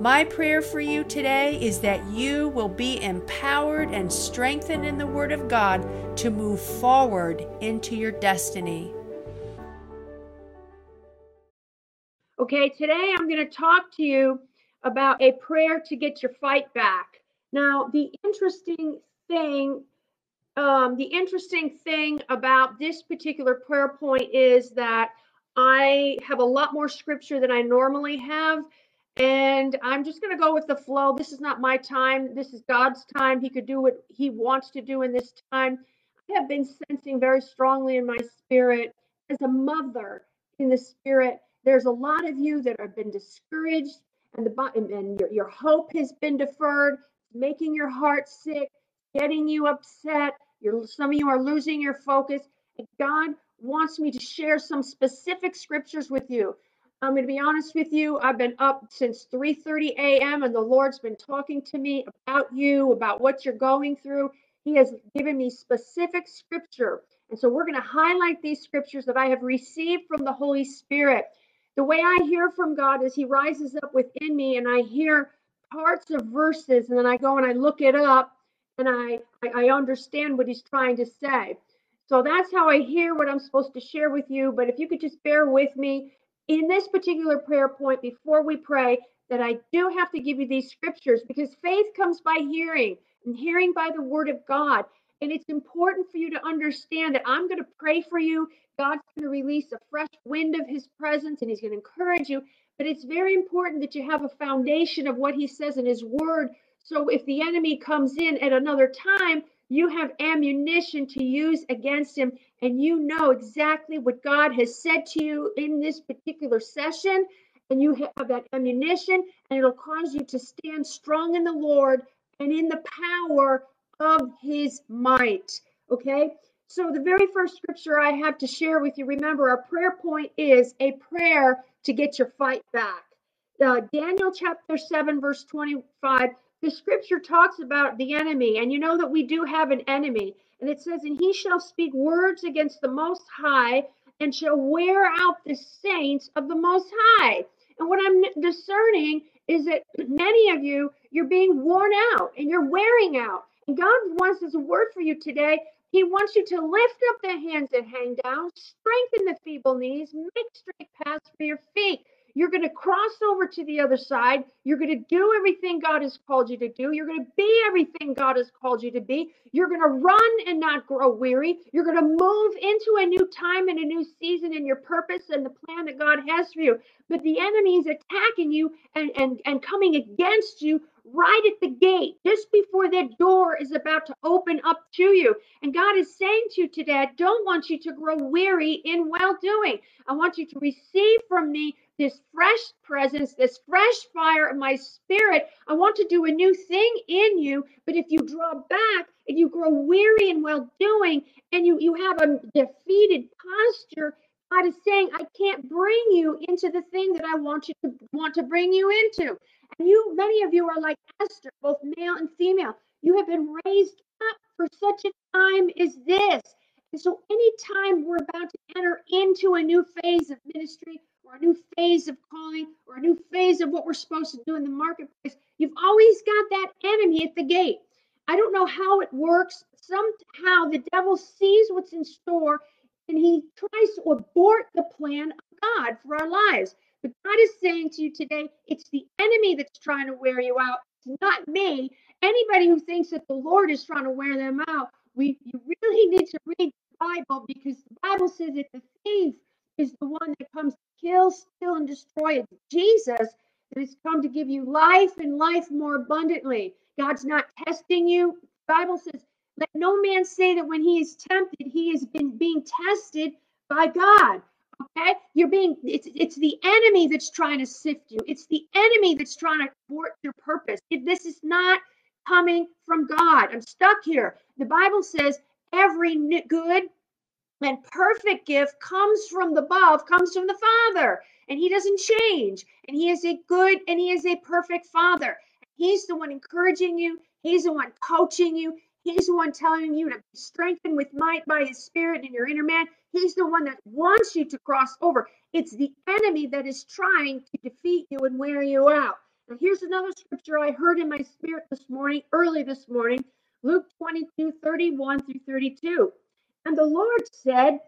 My prayer for you today is that you will be empowered and strengthened in the Word of God to move forward into your destiny. Okay, today I'm going to talk to you about a prayer to get your fight back. Now, the interesting thing um, the interesting thing about this particular prayer point is that I have a lot more scripture than I normally have. And I'm just going to go with the flow. This is not my time. This is God's time. He could do what He wants to do in this time. I have been sensing very strongly in my spirit as a mother in the spirit. There's a lot of you that have been discouraged, and the and your, your hope has been deferred, making your heart sick, getting you upset. You're, some of you are losing your focus. And God wants me to share some specific scriptures with you I'm going to be honest with you. I've been up since 3:30 a.m. and the Lord's been talking to me about you, about what you're going through. He has given me specific scripture. And so we're going to highlight these scriptures that I have received from the Holy Spirit. The way I hear from God is he rises up within me and I hear parts of verses and then I go and I look it up and I I, I understand what he's trying to say. So that's how I hear what I'm supposed to share with you. But if you could just bear with me, in this particular prayer point, before we pray, that I do have to give you these scriptures because faith comes by hearing and hearing by the word of God. And it's important for you to understand that I'm going to pray for you. God's going to release a fresh wind of his presence and he's going to encourage you. But it's very important that you have a foundation of what he says in his word. So if the enemy comes in at another time, you have ammunition to use against him and you know exactly what God has said to you in this particular session, and you have that ammunition, and it'll cause you to stand strong in the Lord and in the power of his might. Okay? So, the very first scripture I have to share with you, remember, our prayer point is a prayer to get your fight back. Uh, Daniel chapter 7, verse 25, the scripture talks about the enemy, and you know that we do have an enemy. And it says, And he shall speak words against the Most High and shall wear out the saints of the Most High. And what I'm discerning is that many of you, you're being worn out and you're wearing out. And God wants a word for you today. He wants you to lift up the hands that hang down, strengthen the feeble knees, make straight paths for your feet. You're going to cross over to the other side. You're going to do everything God has called you to do. You're going to be everything God has called you to be. You're going to run and not grow weary. You're going to move into a new time and a new season in your purpose and the plan that God has for you. But the enemy is attacking you and, and, and coming against you right at the gate, just before that door is about to open up to you. And God is saying to you today, I don't want you to grow weary in well doing. I want you to receive from me this fresh presence, this fresh fire of my spirit. I want to do a new thing in you. But if you draw back and you grow weary in well doing and you, you have a defeated posture, God is saying, I can't bring you into the thing that I want you to want to bring you into. And you, many of you are like Esther, both male and female. You have been raised up for such a time as this. And so, anytime we're about to enter into a new phase of ministry or a new phase of calling or a new phase of what we're supposed to do in the marketplace, you've always got that enemy at the gate. I don't know how it works. Somehow the devil sees what's in store and he tries to abort the plan of God for our lives. But God is saying to you today, it's the enemy that's trying to wear you out. It's not me. Anybody who thinks that the Lord is trying to wear them out, we you really need to read the Bible because the Bible says that the thief is the one that comes to kill, steal, and destroy. It's Jesus that has come to give you life and life more abundantly. God's not testing you. The Bible says, let no man say that when he is tempted, he has been being tested by God. Okay? You're being it's it's the enemy that's trying to sift you. It's the enemy that's trying to thwart your purpose. If this is not coming from God. I'm stuck here. The Bible says every good And perfect gift comes from the above, comes from the Father. And he doesn't change. And he is a good and he is a perfect Father. He's the one encouraging you, he's the one coaching you, he's the one telling you to be strengthened with might by his spirit in your inner man. He's the one that wants you to cross over. It's the enemy that is trying to defeat you and wear you out. Now, here's another scripture I heard in my spirit this morning, early this morning Luke 22 31 through 32. And the Lord said,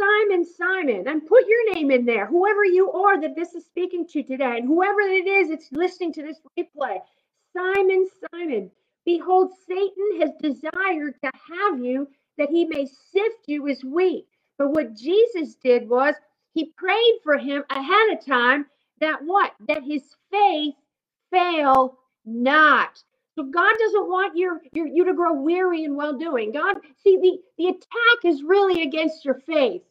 Simon, Simon, and put your name in there, whoever you are that this is speaking to today, and whoever it is that's listening to this replay. Simon, Simon, behold, Satan has desired to have you that he may sift you as wheat. But what Jesus did was he prayed for him ahead of time that what? That his faith fail not. So God doesn't want your, your you to grow weary in well doing. God, see, the, the attack is really against your faith.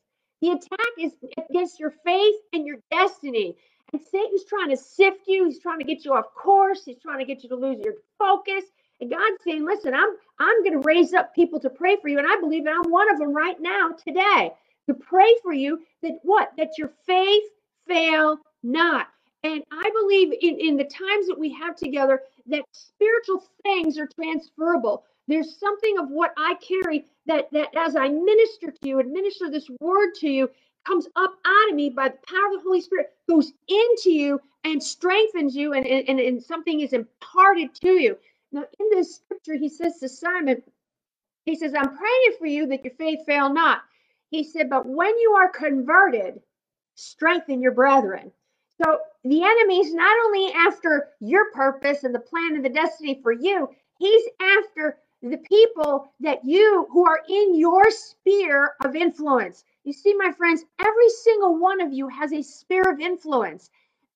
The attack is against your faith and your destiny. And Satan's trying to sift you. He's trying to get you off course. He's trying to get you to lose your focus. And God's saying, listen, I'm I'm going to raise up people to pray for you. And I believe that I'm one of them right now today to pray for you that what? That your faith fail not. And I believe in, in the times that we have together that spiritual things are transferable. There's something of what I carry that, that as I minister to you, administer this word to you, comes up out of me by the power of the Holy Spirit, goes into you and strengthens you, and, and, and something is imparted to you. Now, in this scripture, he says to Simon, he says, I'm praying for you that your faith fail not. He said, but when you are converted, strengthen your brethren. So the enemy's not only after your purpose and the plan and the destiny for you, he's after the people that you who are in your sphere of influence. You see, my friends, every single one of you has a sphere of influence.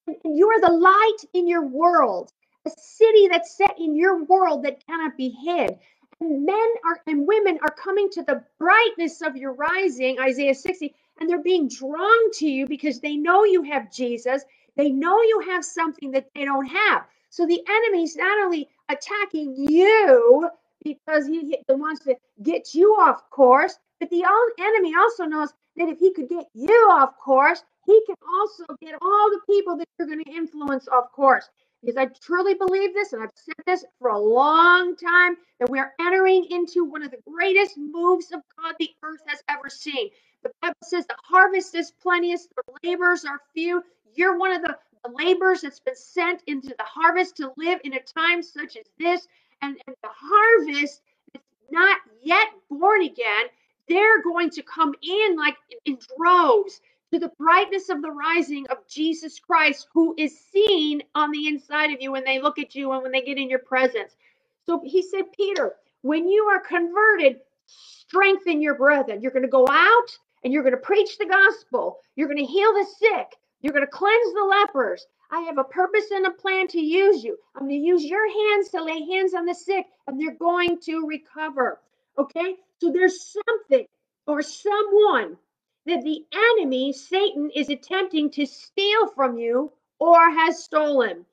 And you are the light in your world, a city that's set in your world that cannot be hid. And men are and women are coming to the brightness of your rising, Isaiah 60, and they're being drawn to you because they know you have Jesus. They know you have something that they don't have. So the enemy's not only attacking you because he, wants to get you off course, but the enemy also knows that if he could get you off course, he can also get all the people that you're going to influence off course. Because I truly believe this, and I've said this for a long time, that we are entering into one of the greatest moves of God the earth has ever seen. The Bible says the harvest is plenteous, the labors are few. You're one of the, the laborers that's been sent into the harvest to live in a time such as this. And, and the harvest is not yet born again. They're going to come in like in droves to the brightness of the rising of Jesus Christ, who is seen on the inside of you when they look at you and when they get in your presence. So he said, Peter, when you are converted, strengthen your brethren. You're going to go out and you're going to preach the gospel. You're going to heal the sick. You're going to cleanse the lepers. I have a purpose and a plan to use you. I'm going to use your hands to lay hands on the sick, and they're going to recover. Okay? So there's something or someone that the enemy, Satan, is attempting to steal from you or has stolen.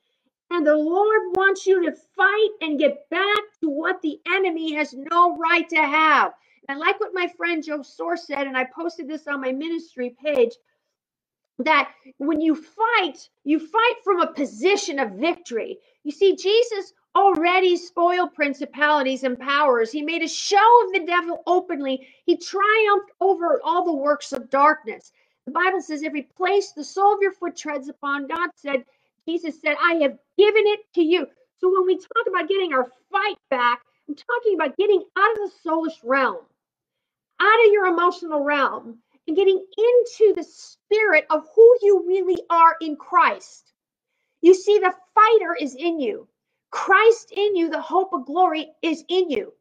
And the Lord wants you to fight and get back to what the enemy has no right to have. I like what my friend Joe Soar said, and I posted this on my ministry page that when you fight, you fight from a position of victory. You see, Jesus already spoiled principalities and powers. He made a show of the devil openly. He triumphed over all the works of darkness. The Bible says, every place the sole of your foot treads upon, God said, Jesus said, I have given it to you. So when we talk about getting our fight back, I'm talking about getting out of the soulish realm out of your emotional realm and getting into the spirit of who you really are in Christ. You see, the fighter is in you. Christ in you, the hope of glory is in you.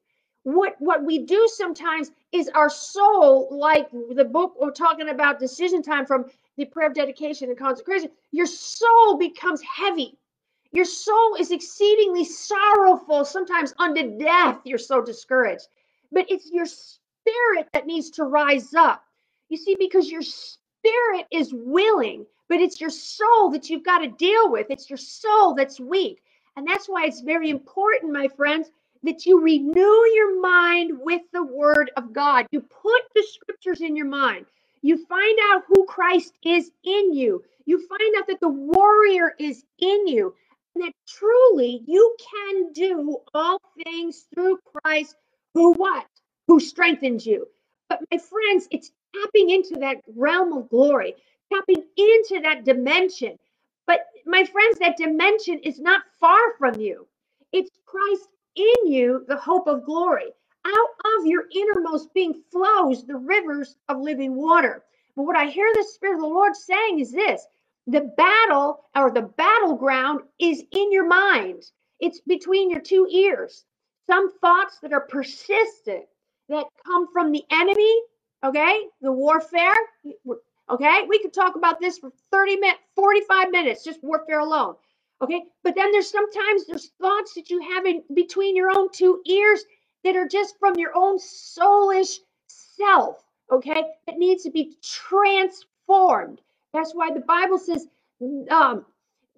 What what we do sometimes is our soul, like the book we're talking about decision time from the prayer of dedication and consecration, your soul becomes heavy. Your soul is exceedingly sorrowful, sometimes unto death. You're so discouraged. But it's your spirit that needs to rise up. You see, because your spirit is willing, but it's your soul that you've got to deal with. It's your soul that's weak. And that's why it's very important, my friends, that you renew your mind with the word of God. You put the scriptures in your mind. You find out who Christ is in you. You find out that the warrior is in you and that truly you can do all things through Christ who what? Who strengthens you. But my friends, it's tapping into that realm of glory, tapping into that dimension. But my friends, that dimension is not far from you. It's Christ in you, the hope of glory. Out of your innermost being flows the rivers of living water. But what I hear the Spirit of the Lord saying is this the battle or the battleground is in your mind, it's between your two ears. Some thoughts that are persistent that come from the enemy, okay, the warfare. Okay, we could talk about this for 30 minutes, 45 minutes, just warfare alone. Okay, but then there's sometimes there's thoughts that you have in between your own two ears that are just from your own soulish self, okay, that needs to be transformed. That's why the Bible says um,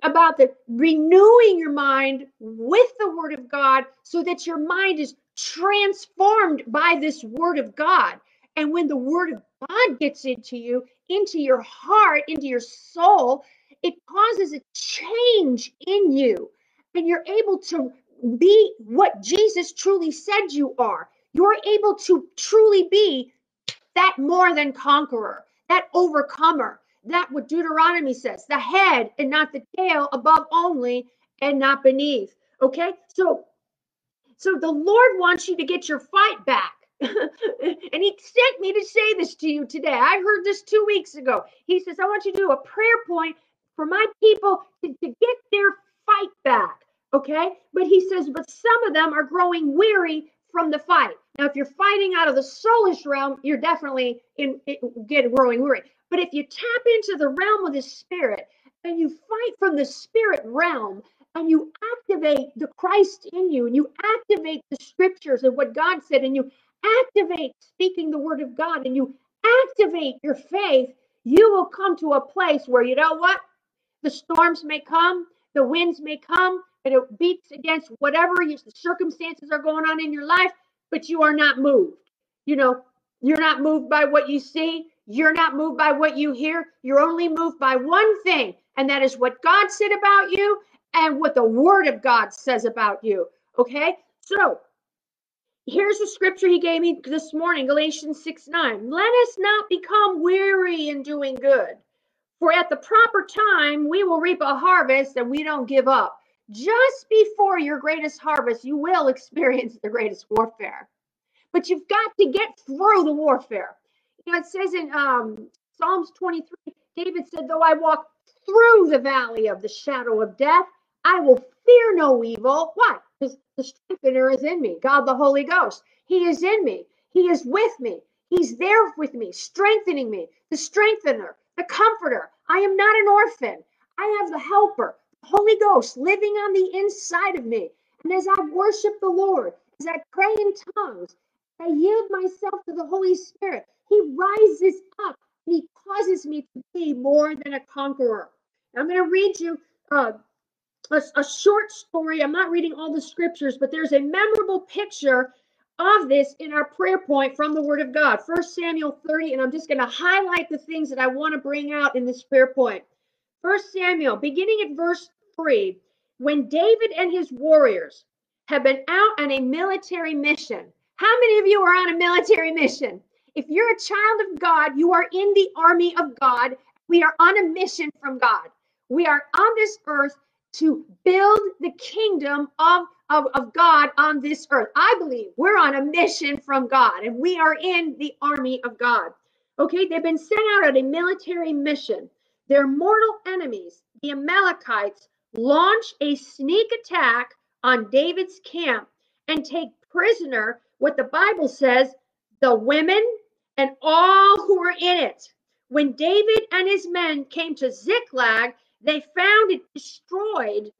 about the renewing your mind with the Word of God so that your mind is transformed by this Word of God. And when the Word of God gets into you, into your heart, into your soul, it causes a change in you. And you're able to be what Jesus truly said you are. You're able to truly be that more than conqueror, that overcomer, that what Deuteronomy says, the head and not the tail, above only and not beneath. Okay? So so the Lord wants you to get your fight back. and he sent me to say this to you today. I heard this two weeks ago. He says, I want you to do a prayer point for my people to, to get their fight back. Okay. But he says, but some of them are growing weary from the fight. Now, if you're fighting out of the soulish realm, you're definitely in, in get growing weary. But if you tap into the realm of the spirit and you fight from the spirit realm and you activate the Christ in you and you activate the scriptures and what God said and you activate speaking the word of God and you activate your faith, you will come to a place where you know what? The storms may come, the winds may come, and it beats against whatever the circumstances are going on in your life, but you are not moved. You know, you're not moved by what you see, you're not moved by what you hear. You're only moved by one thing, and that is what God said about you and what the Word of God says about you. Okay? So, here's the scripture he gave me this morning Galatians 6 9. Let us not become weary in doing good, for at the proper time we will reap a harvest and we don't give up. Just before your greatest harvest, you will experience the greatest warfare. But you've got to get through the warfare. You know, it says in um, Psalms 23, David said, Though I walk through the valley of the shadow of death, I will fear no evil. Why? Because the strengthener is in me, God the Holy Ghost. He is in me, He is with me, He's there with me, strengthening me, the strengthener, the comforter. I am not an orphan. I have the helper, the Holy Ghost living on the inside of me. And as I worship the Lord, as I pray in tongues, I yield myself to the Holy Spirit. He rises up and he causes me to be more than a conqueror. I'm going to read you uh, a, a short story. I'm not reading all the scriptures, but there's a memorable picture of this in our prayer point from the Word of God. First Samuel 30, and I'm just going to highlight the things that I want to bring out in this prayer point. First Samuel, beginning at verse 3, when David and his warriors have been out on a military mission. How many of you are on a military mission? If you're a child of God, you are in the army of God. We are on a mission from God. We are on this earth to build the kingdom of, of, of God on this earth. I believe we're on a mission from God and we are in the army of God. Okay, they've been sent out on a military mission. Their mortal enemies, the Amalekites, launch a sneak attack on David's camp and take prisoner what the Bible says the women and all who were in it. When David and his men came to Ziklag, they found it destroyed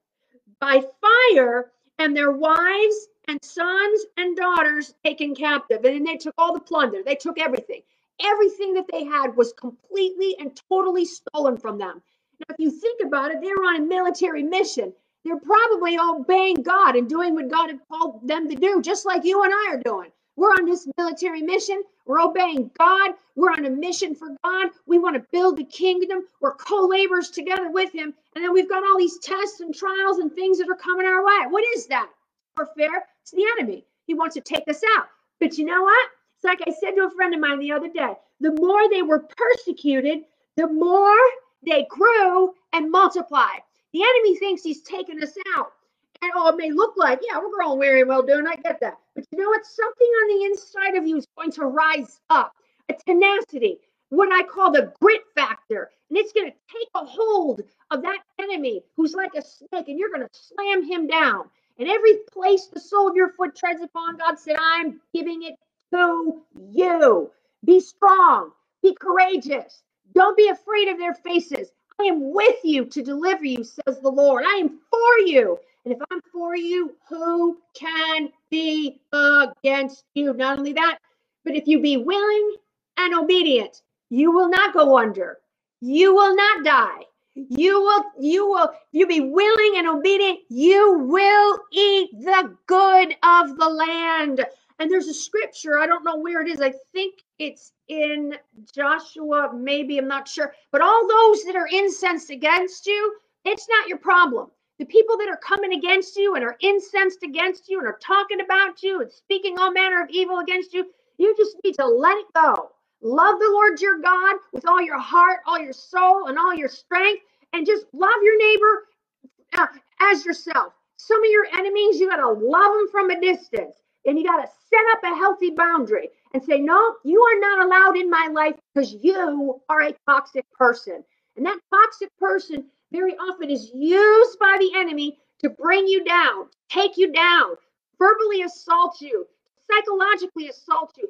by fire and their wives and sons and daughters taken captive. And then they took all the plunder, they took everything. Everything that they had was completely and totally stolen from them. Now, if you think about it, they were on a military mission. They're probably obeying God and doing what God had called them to do, just like you and I are doing. We're on this military mission. We're obeying God. We're on a mission for God. We want to build the kingdom. We're co laborers together with Him. And then we've got all these tests and trials and things that are coming our way. What is that? Warfare. It's the enemy. He wants to take us out. But you know what? It's like I said to a friend of mine the other day the more they were persecuted, the more they grew and multiplied. The enemy thinks he's taking us out. And oh, it may look like, yeah, we're growing very well doing. I get that. But you know what? Something on the inside of you is going to rise up. A tenacity, what I call the grit factor. And it's going to take a hold of that enemy who's like a snake, and you're going to slam him down. And every place the sole of your foot treads upon, God said, I'm giving it to you. Be strong, be courageous. Don't be afraid of their faces. I am with you to deliver you, says the Lord. I am for you. And if I'm for you, who can be against you? Not only that, but if you be willing and obedient, you will not go under. You will not die. You will, you will, you be willing and obedient, you will eat the good of the land. And there's a scripture, I don't know where it is. I think it's in Joshua, maybe, I'm not sure. But all those that are incensed against you, it's not your problem. The people that are coming against you and are incensed against you and are talking about you and speaking all manner of evil against you, you just need to let it go. Love the Lord your God with all your heart, all your soul, and all your strength, and just love your neighbor uh, as yourself. Some of your enemies, you got to love them from a distance and you got to set up a healthy boundary and say, No, you are not allowed in my life because you are a toxic person. And that toxic person very often is used by the enemy to bring you down, take you down, verbally assault you, psychologically assault you,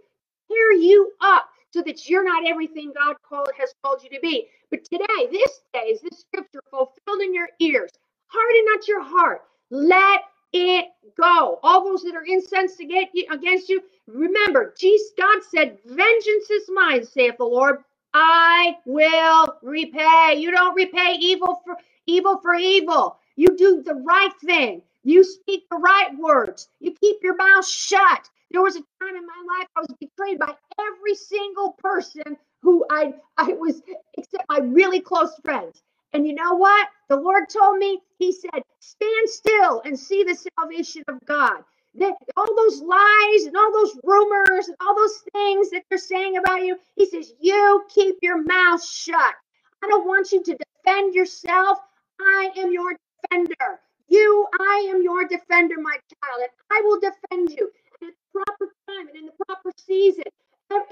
tear you up so that you're not everything God called, has called you to be. But today, this day, is this scripture fulfilled in your ears. Harden not your heart. Let it go. All those that are incensed against you, remember, Jesus, God said, Vengeance is mine, saith the Lord. I will repay. You don't repay evil for evil for evil. You do the right thing. You speak the right words. You keep your mouth shut. There was a time in my life I was betrayed by every single person who I I was except my really close friends. And you know what? The Lord told me, He said, stand still and see the salvation of God. That all those lies and all those rumors and all those things that they're saying about you, He says, you keep your mouth shut. I don't want you to defend yourself. I am your defender. You, I am your defender, my child, and I will defend you at the proper time and in the proper season.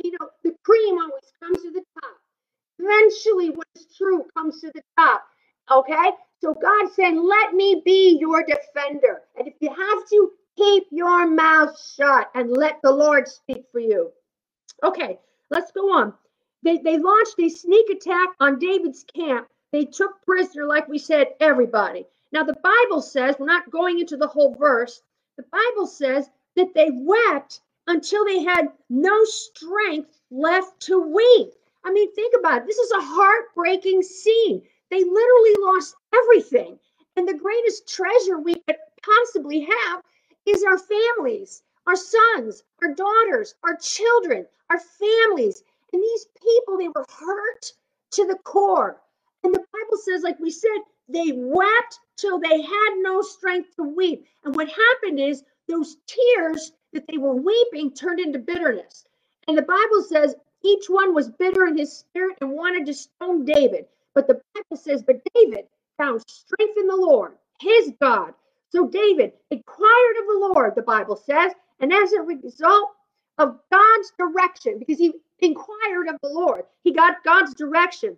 You know, the cream always comes to the top. Eventually, what is true comes to the top. Okay? So God said, Let me be your defender. And if you have to, keep your mouth shut and let the Lord speak for you. Okay, let's go on. They, they launched a sneak attack on David's camp. They took prisoner, like we said, everybody. Now, the Bible says, we're not going into the whole verse, the Bible says that they wept until they had no strength left to weep. I mean, think about it. This is a heartbreaking scene. They literally lost everything. And the greatest treasure we could possibly have is our families, our sons, our daughters, our children, our families. And these people, they were hurt to the core. And the Bible says, like we said, they wept till they had no strength to weep. And what happened is those tears that they were weeping turned into bitterness. And the Bible says each one was bitter in his spirit and wanted to stone David. But the Bible says, But David found strength in the Lord, his God. So David inquired of the Lord, the Bible says, and as a result of God's direction, because he inquired of the Lord, he got God's direction.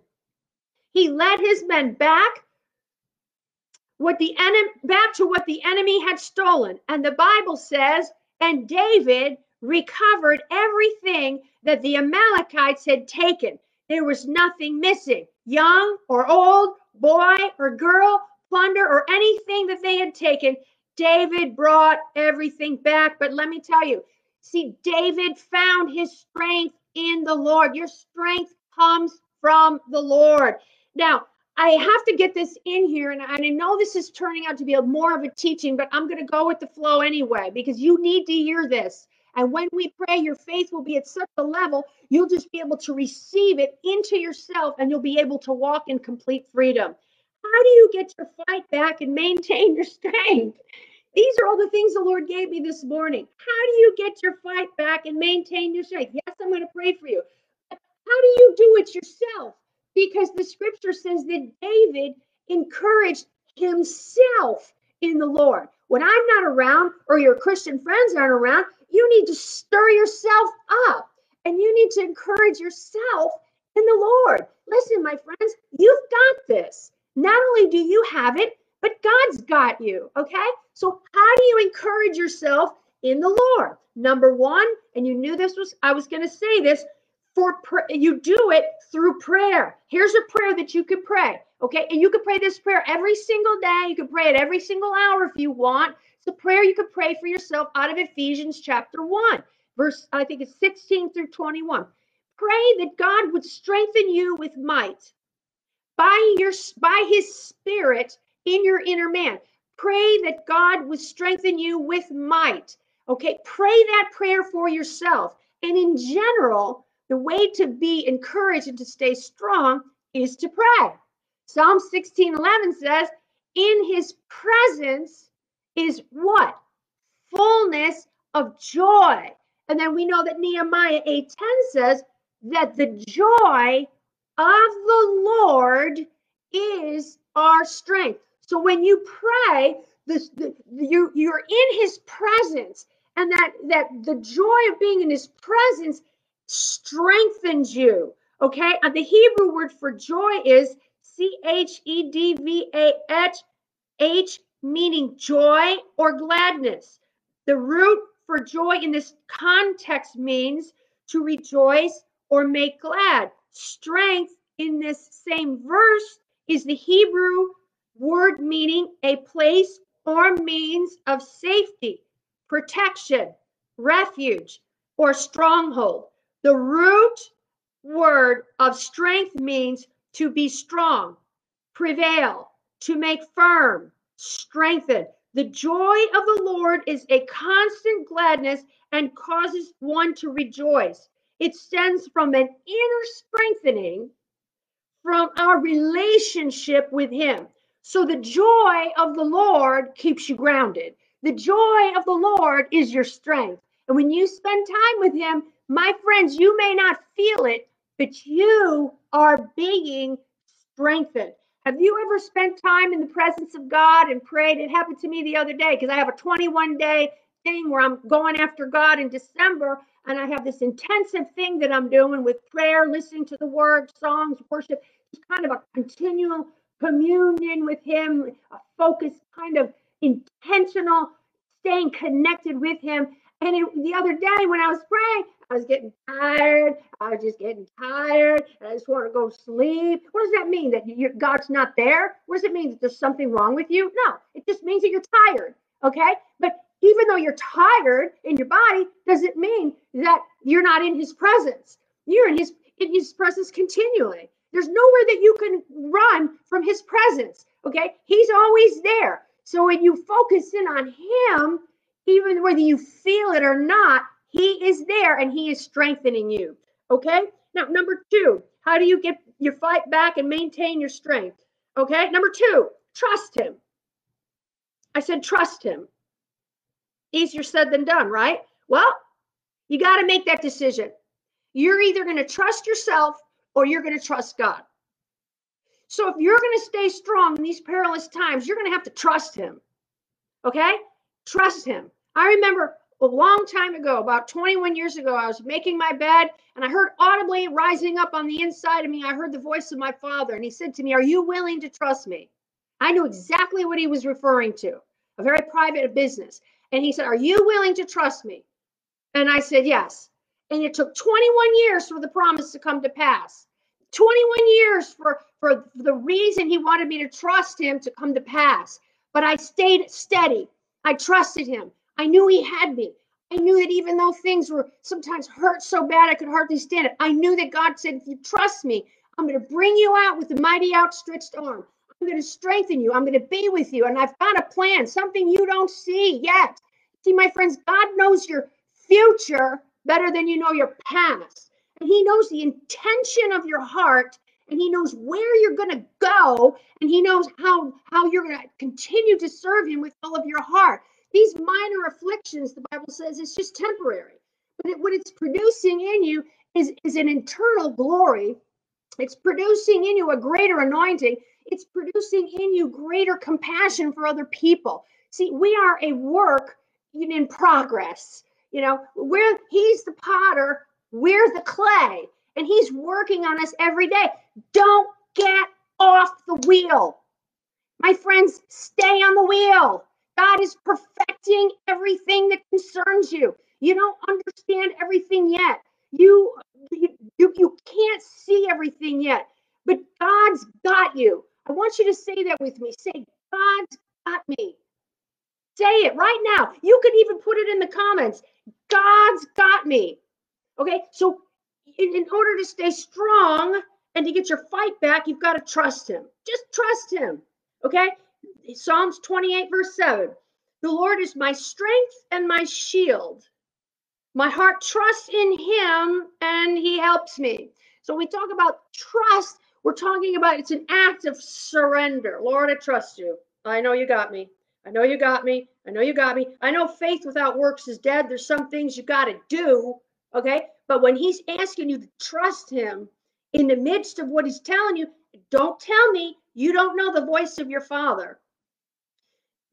He led his men back what the enemy back to what the enemy had stolen. And the Bible says, and David recovered everything that the Amalekites had taken. There was nothing missing, young or old, boy or girl, plunder or anything that they had taken. David brought everything back. But let me tell you, see, David found his strength in the Lord. Your strength comes from the Lord. Now, I have to get this in here, and I know this is turning out to be a more of a teaching, but I'm going to go with the flow anyway because you need to hear this. And when we pray, your faith will be at such a level, you'll just be able to receive it into yourself and you'll be able to walk in complete freedom. How do you get your fight back and maintain your strength? These are all the things the Lord gave me this morning. How do you get your fight back and maintain your strength? Yes, I'm going to pray for you. But how do you do it yourself? Because the scripture says that David encouraged himself in the Lord. When I'm not around or your Christian friends aren't around, you need to stir yourself up and you need to encourage yourself in the Lord. Listen, my friends, you've got this. Not only do you have it, but God's got you. Okay. So, how do you encourage yourself in the Lord? Number one, and you knew this was, I was going to say this, for pr- you do it through prayer. Here's a prayer that you could pray. Okay. And you could pray this prayer every single day. You could pray it every single hour if you want. It's a prayer you could pray for yourself out of Ephesians chapter 1, verse, I think it's 16 through 21. Pray that God would strengthen you with might by your by his spirit in your inner man. Pray that God would strengthen you with might. Okay, pray that prayer for yourself. And in general, the way to be encouraged and to stay strong is to pray. Psalm 16 11 says, In his presence is what? Fullness of joy. And then we know that Nehemiah 8 10 says that the joy of the Lord is our strength. So when you pray, this the, you you're in His presence, and that that the joy of being in His presence strengthens you. Okay, and the Hebrew word for joy is C H E D V A H H, meaning joy or gladness. The root for joy in this context means to rejoice or make glad strength in this same verse is the Hebrew word meaning a place or means of safety, protection, refuge, or stronghold. The root word of strength means to be strong, prevail, to make firm, strengthen. The joy of the Lord is a constant gladness and causes one to rejoice. It stems from an inner strengthening from our relationship with Him. So the joy of the Lord keeps you grounded. The joy of the Lord is your strength. And when you spend time with Him, my friends, you may not feel it, but you are being strengthened. Have you ever spent time in the presence of God and prayed? It happened to me the other day because I have a 21 day thing where I'm going after God in December and I have this intensive thing that I'm doing with prayer, listening to the word, songs, worship, just kind of a continual communion with Him, a focused kind of intentional staying connected with Him. And it, the other day when I was praying, I was getting tired. I was just getting tired. And I just want to go sleep. What does that mean? That God's not there? What does it mean that there's something wrong with you? No, it just means that you're tired. Okay. But even though you're tired in your body, doesn't mean that you're not in his presence. You're in his in his presence continually. There's nowhere that you can run from his presence. Okay, he's always there. So when you focus in on him, even whether you feel it or not, he is there and he is strengthening you. Okay. Now, number two, how do you get your fight back and maintain your strength? Okay. Number two, trust him. I said, trust him. Easier said than done, right? Well, you got to make that decision. You're either going to trust yourself or you're going to trust God. So if you're going to stay strong in these perilous times, you're going to have to trust Him. Okay? Trust Him. I remember a long time ago, about 21 years ago, I was making my bed and I heard audibly rising up on the inside of me, I heard the voice of my father. And he said to me, Are you willing to trust me? I knew exactly what he was referring to a very private business. And he said, Are you willing to trust me? And I said, Yes. And it took 21 years for the promise to come to pass. 21 years for, for the reason he wanted me to trust him to come to pass. But I stayed steady. I trusted him. I knew he had me. I knew that even though things were sometimes hurt so bad I could hardly stand it, I knew that God said, If you trust me, I'm going to bring you out with a mighty outstretched arm. I'm going to strengthen you. I'm going to be with you. And I've got a plan, something you don't see yet. See, my friends, God knows your future better than you know your past. And He knows the intention of your heart and he knows where you're going to go and he knows how how you're going to continue to serve him with all of your heart these minor afflictions the bible says it's just temporary but it, what it's producing in you is is an internal glory it's producing in you a greater anointing it's producing in you greater compassion for other people see we are a work in progress you know we're he's the potter we're the clay and he's working on us every day. Don't get off the wheel. My friends, stay on the wheel. God is perfecting everything that concerns you. You don't understand everything yet. You, you, you can't see everything yet, but God's got you. I want you to say that with me. Say, God's got me. Say it right now. You can even put it in the comments. God's got me. Okay, so in, in order to stay strong and to get your fight back, you've got to trust him. Just trust him. Okay? Psalms 28, verse 7. The Lord is my strength and my shield. My heart trusts in him and he helps me. So we talk about trust, we're talking about it's an act of surrender. Lord, I trust you. I know you got me. I know you got me. I know you got me. I know faith without works is dead. There's some things you got to do. Okay. But when he's asking you to trust him in the midst of what he's telling you, don't tell me you don't know the voice of your father.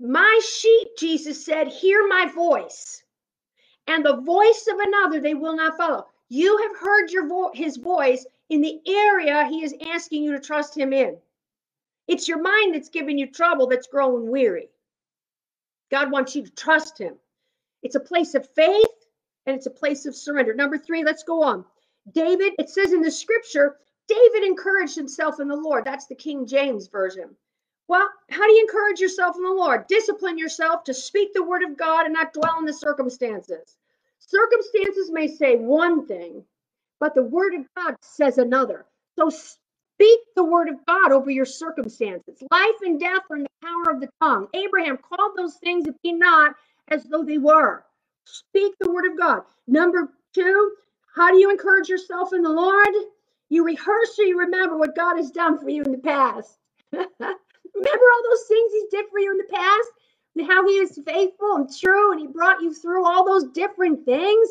My sheep, Jesus said, hear my voice, and the voice of another they will not follow. You have heard your vo- his voice in the area he is asking you to trust him in. It's your mind that's giving you trouble that's growing weary. God wants you to trust him. It's a place of faith and it's a place of surrender. Number three, let's go on. David, it says in the scripture, David encouraged himself in the Lord. That's the King James Version. Well, how do you encourage yourself in the Lord? Discipline yourself to speak the word of God and not dwell in the circumstances. Circumstances may say one thing, but the word of God says another. So speak the word of God over your circumstances. Life and death are in the power of the tongue. Abraham called those things that be not as though they were. Speak the word of God. Number two, how do you encourage yourself in the Lord? You rehearse or you remember what God has done for you in the past. remember all those things He did for you in the past and how He is faithful and true and He brought you through all those different things.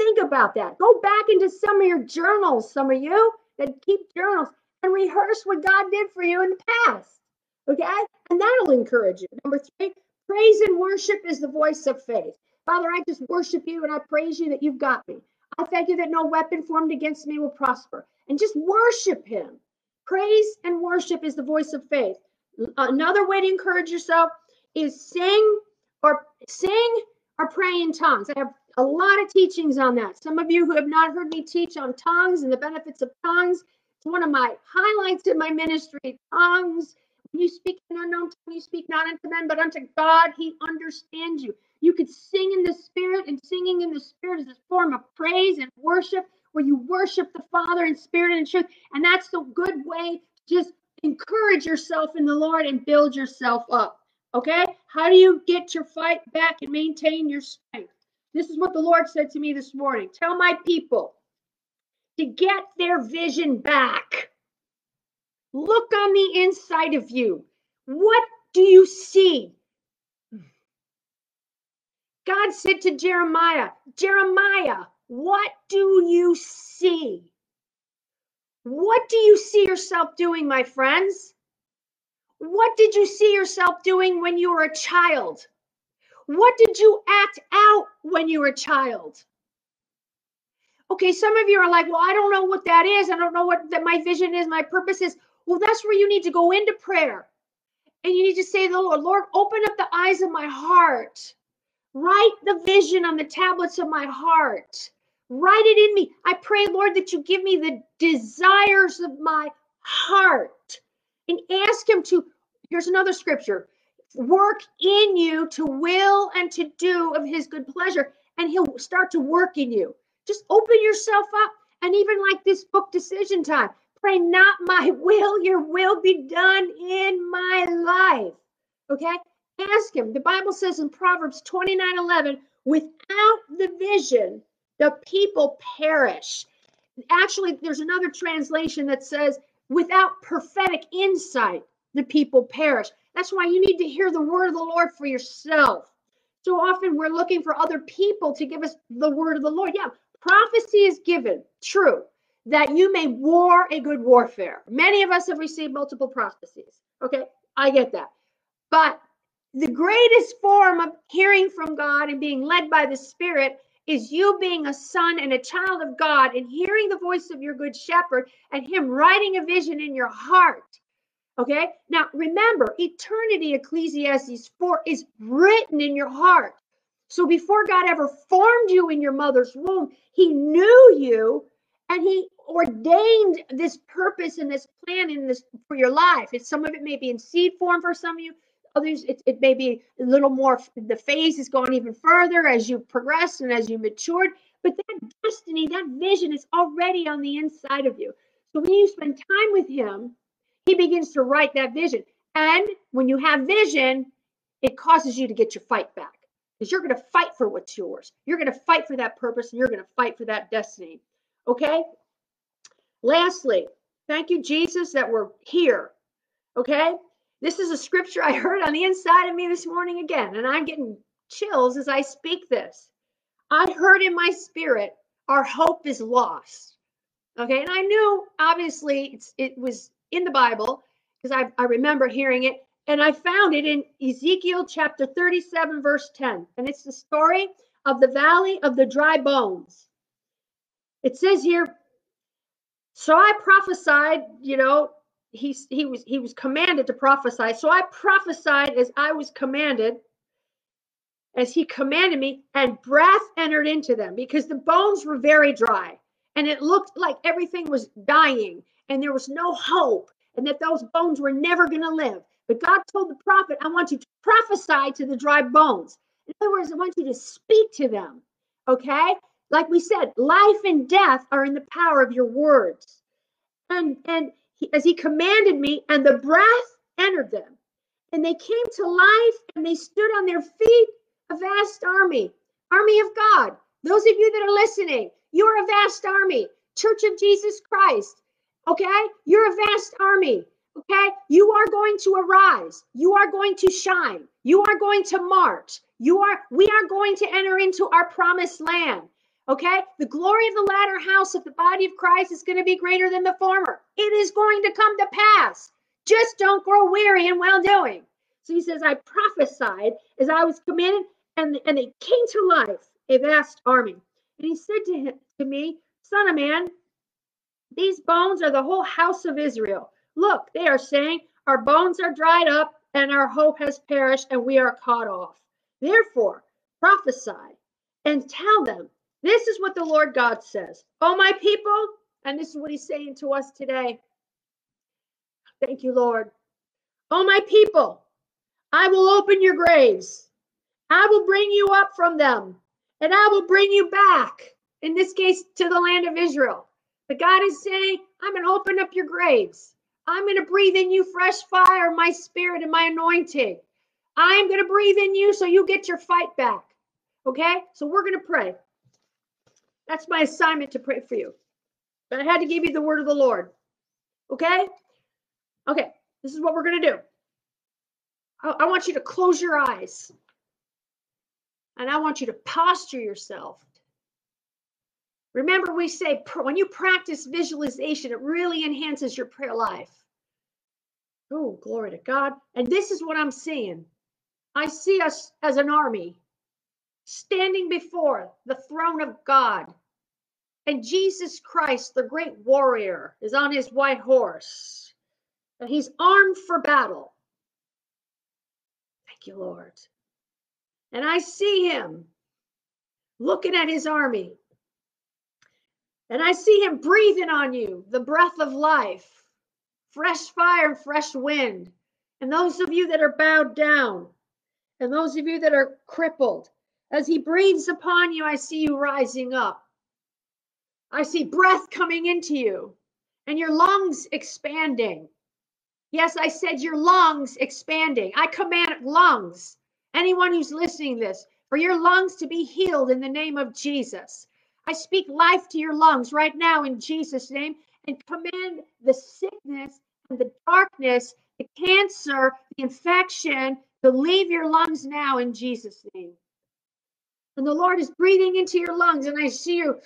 Think about that. Go back into some of your journals, some of you that keep journals, and rehearse what God did for you in the past. Okay? And that'll encourage you. Number three, praise and worship is the voice of faith. Father, I just worship you and I praise you that you've got me. I thank you that no weapon formed against me will prosper. And just worship him. Praise and worship is the voice of faith. Uh, another way to encourage yourself is sing or sing or pray in tongues. I have a lot of teachings on that. Some of you who have not heard me teach on tongues and the benefits of tongues, it's one of my highlights in my ministry. Tongues, when you speak in unknown tongue, you speak not unto men, but unto God. He understands you. You could sing in the spirit, and singing in the spirit is a form of praise and worship where you worship the Father in spirit and truth. And that's the good way just encourage yourself in the Lord and build yourself up. Okay? How do you get your fight back and maintain your strength? This is what the Lord said to me this morning. Tell my people to get their vision back. Look on the inside of you. What do you see? God said to Jeremiah, Jeremiah, what do you see? What do you see yourself doing, my friends? What did you see yourself doing when you were a child? What did you act out when you were a child? Okay, some of you are like, well, I don't know what that is. I don't know what that my vision is, my purpose is. Well, that's where you need to go into prayer. And you need to say to the Lord, Lord, open up the eyes of my heart Write the vision on the tablets of my heart. Write it in me. I pray, Lord, that you give me the desires of my heart and ask Him to. Here's another scripture work in you to will and to do of His good pleasure, and He'll start to work in you. Just open yourself up. And even like this book, Decision Time, Pray, not my will, your will be done in my life. Okay? Ask him. The Bible says in Proverbs 29 11, without the vision, the people perish. Actually, there's another translation that says, without prophetic insight, the people perish. That's why you need to hear the word of the Lord for yourself. So often we're looking for other people to give us the word of the Lord. Yeah, prophecy is given, true, that you may war a good warfare. Many of us have received multiple prophecies. Okay, I get that. But the greatest form of hearing from God and being led by the Spirit is you being a son and a child of God and hearing the voice of your good shepherd and him writing a vision in your heart. Okay. Now remember, eternity, Ecclesiastes 4 is written in your heart. So before God ever formed you in your mother's womb, he knew you and he ordained this purpose and this plan in this for your life. It's some of it may be in seed form for some of you, others it, it may be a little more the phase is going even further as you progress and as you matured but that destiny that vision is already on the inside of you so when you spend time with him he begins to write that vision. And when you have vision it causes you to get your fight back. Because you're going to fight for what's yours. You're going to fight for that purpose and you're going to fight for that destiny. Okay? Lastly thank you jesus that we're here. Okay? This is a scripture I heard on the inside of me this morning again, and I'm getting chills as I speak this. I heard in my spirit, our hope is lost. Okay, and I knew obviously it was in the Bible because I, I remember hearing it, and I found it in Ezekiel chapter 37, verse 10. And it's the story of the valley of the dry bones. It says here, so I prophesied, you know, he, he was he was commanded to prophesy. So I prophesied as I was commanded, as he commanded me, and breath entered into them because the bones were very dry. And it looked like everything was dying and there was no hope and that those bones were never going to live. But God told the prophet, I want you to prophesy to the dry bones. In other words, I want you to speak to them. Okay? Like we said, life and death are in the power of your words. And and as he commanded me, and the breath entered them. And they came to life and they stood on their feet, a vast army, army of God. Those of you that are listening, you're a vast army, Church of Jesus Christ. Okay? You're a vast army. Okay? You are going to arise. You are going to shine. You are going to march. You are, we are going to enter into our promised land. Okay? The glory of the latter house of the body of Christ is going to be greater than the former. It is going to come to pass. Just don't grow weary in well doing. So he says, I prophesied as I was commanded, and, and they came to life, a vast army. And he said to him to me, Son of man, these bones are the whole house of Israel. Look, they are saying, Our bones are dried up, and our hope has perished, and we are cut off. Therefore, prophesy and tell them this is what the Lord God says. Oh, my people, and this is what he's saying to us today. Thank you, Lord. Oh, my people, I will open your graves. I will bring you up from them, and I will bring you back, in this case, to the land of Israel. But God is saying, I'm going to open up your graves. I'm going to breathe in you fresh fire, my spirit, and my anointing. I'm going to breathe in you so you get your fight back. Okay? So we're going to pray. That's my assignment to pray for you. But I had to give you the word of the Lord. Okay? Okay, this is what we're going to do. I, I want you to close your eyes. And I want you to posture yourself. Remember, we say when you practice visualization, it really enhances your prayer life. Oh, glory to God. And this is what I'm seeing I see us as an army standing before the throne of God. And Jesus Christ, the great warrior, is on his white horse. And he's armed for battle. Thank you, Lord. And I see him looking at his army. And I see him breathing on you the breath of life, fresh fire and fresh wind. And those of you that are bowed down, and those of you that are crippled, as he breathes upon you, I see you rising up. I see breath coming into you, and your lungs expanding. Yes, I said your lungs expanding. I command lungs, anyone who's listening this, for your lungs to be healed in the name of Jesus. I speak life to your lungs right now in Jesus' name and command the sickness and the darkness, the cancer, the infection to leave your lungs now in Jesus' name. And the Lord is breathing into your lungs, and I see you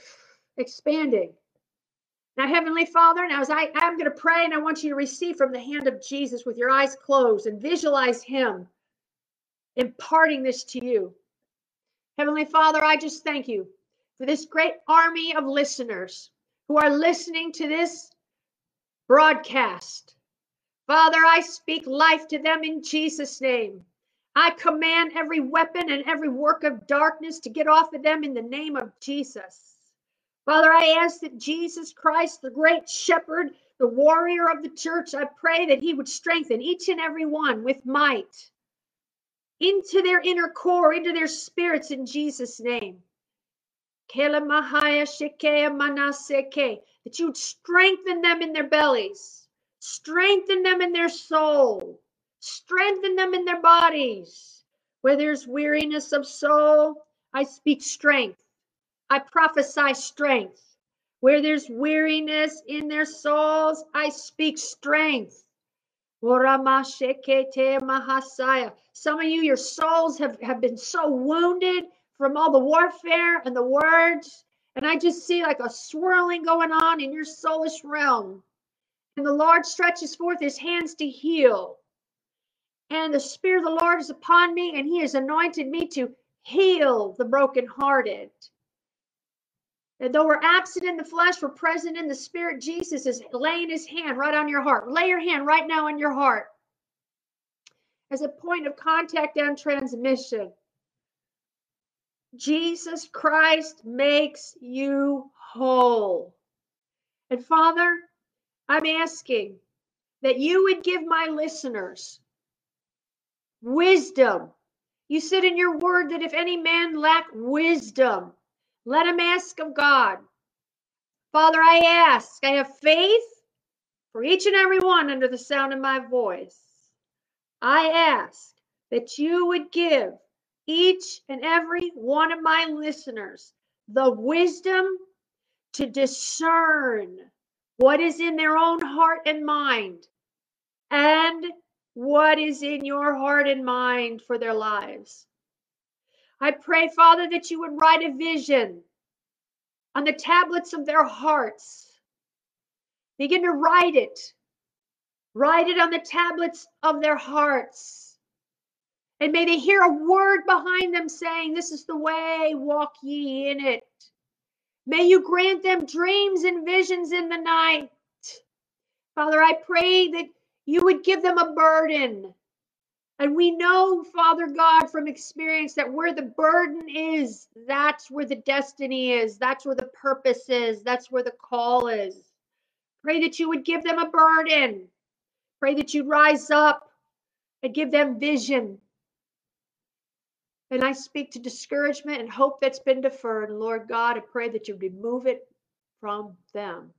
expanding. Now, Heavenly Father, now as I, I'm going to pray, and I want you to receive from the hand of Jesus with your eyes closed and visualize Him imparting this to you. Heavenly Father, I just thank you for this great army of listeners who are listening to this broadcast. Father, I speak life to them in Jesus' name. I command every weapon and every work of darkness to get off of them in the name of Jesus. Father, I ask that Jesus Christ, the great shepherd, the warrior of the church, I pray that he would strengthen each and every one with might into their inner core, into their spirits in Jesus' name. That you would strengthen them in their bellies, strengthen them in their soul, strengthen them in their bodies. Where there's weariness of soul, I speak strength. I prophesy strength. Where there's weariness in their souls, I speak strength. Some of you, your souls have, have been so wounded from all the warfare and the words. And I just see like a swirling going on in your soulish realm. And the Lord stretches forth his hands to heal. And the Spirit of the Lord is upon me, and he has anointed me to heal the brokenhearted. And though we're absent in the flesh, we're present in the spirit. Jesus is laying his hand right on your heart. Lay your hand right now on your heart as a point of contact and transmission. Jesus Christ makes you whole. And Father, I'm asking that you would give my listeners wisdom. You said in your word that if any man lack wisdom, let him ask of God. Father, I ask, I have faith for each and every one under the sound of my voice. I ask that you would give each and every one of my listeners the wisdom to discern what is in their own heart and mind and what is in your heart and mind for their lives. I pray, Father, that you would write a vision on the tablets of their hearts. Begin to write it. Write it on the tablets of their hearts. And may they hear a word behind them saying, This is the way, walk ye in it. May you grant them dreams and visions in the night. Father, I pray that you would give them a burden. And we know, Father God, from experience that where the burden is, that's where the destiny is, that's where the purpose is, that's where the call is. Pray that you would give them a burden. Pray that you'd rise up and give them vision. And I speak to discouragement and hope that's been deferred. And Lord God, I pray that you remove it from them.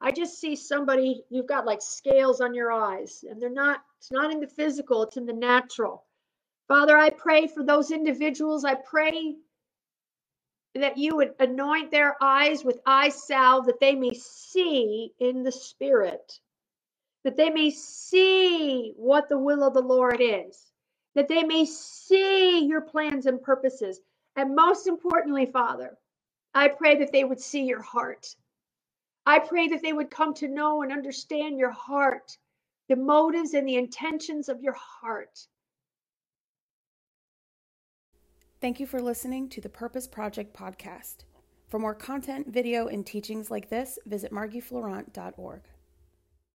I just see somebody, you've got like scales on your eyes, and they're not, it's not in the physical, it's in the natural. Father, I pray for those individuals. I pray that you would anoint their eyes with eye salve that they may see in the spirit, that they may see what the will of the Lord is, that they may see your plans and purposes. And most importantly, Father, I pray that they would see your heart I pray that they would come to know and understand your heart, the motives and the intentions of your heart. Thank you for listening to the Purpose Project podcast. For more content, video, and teachings like this, visit margiefleurant.org.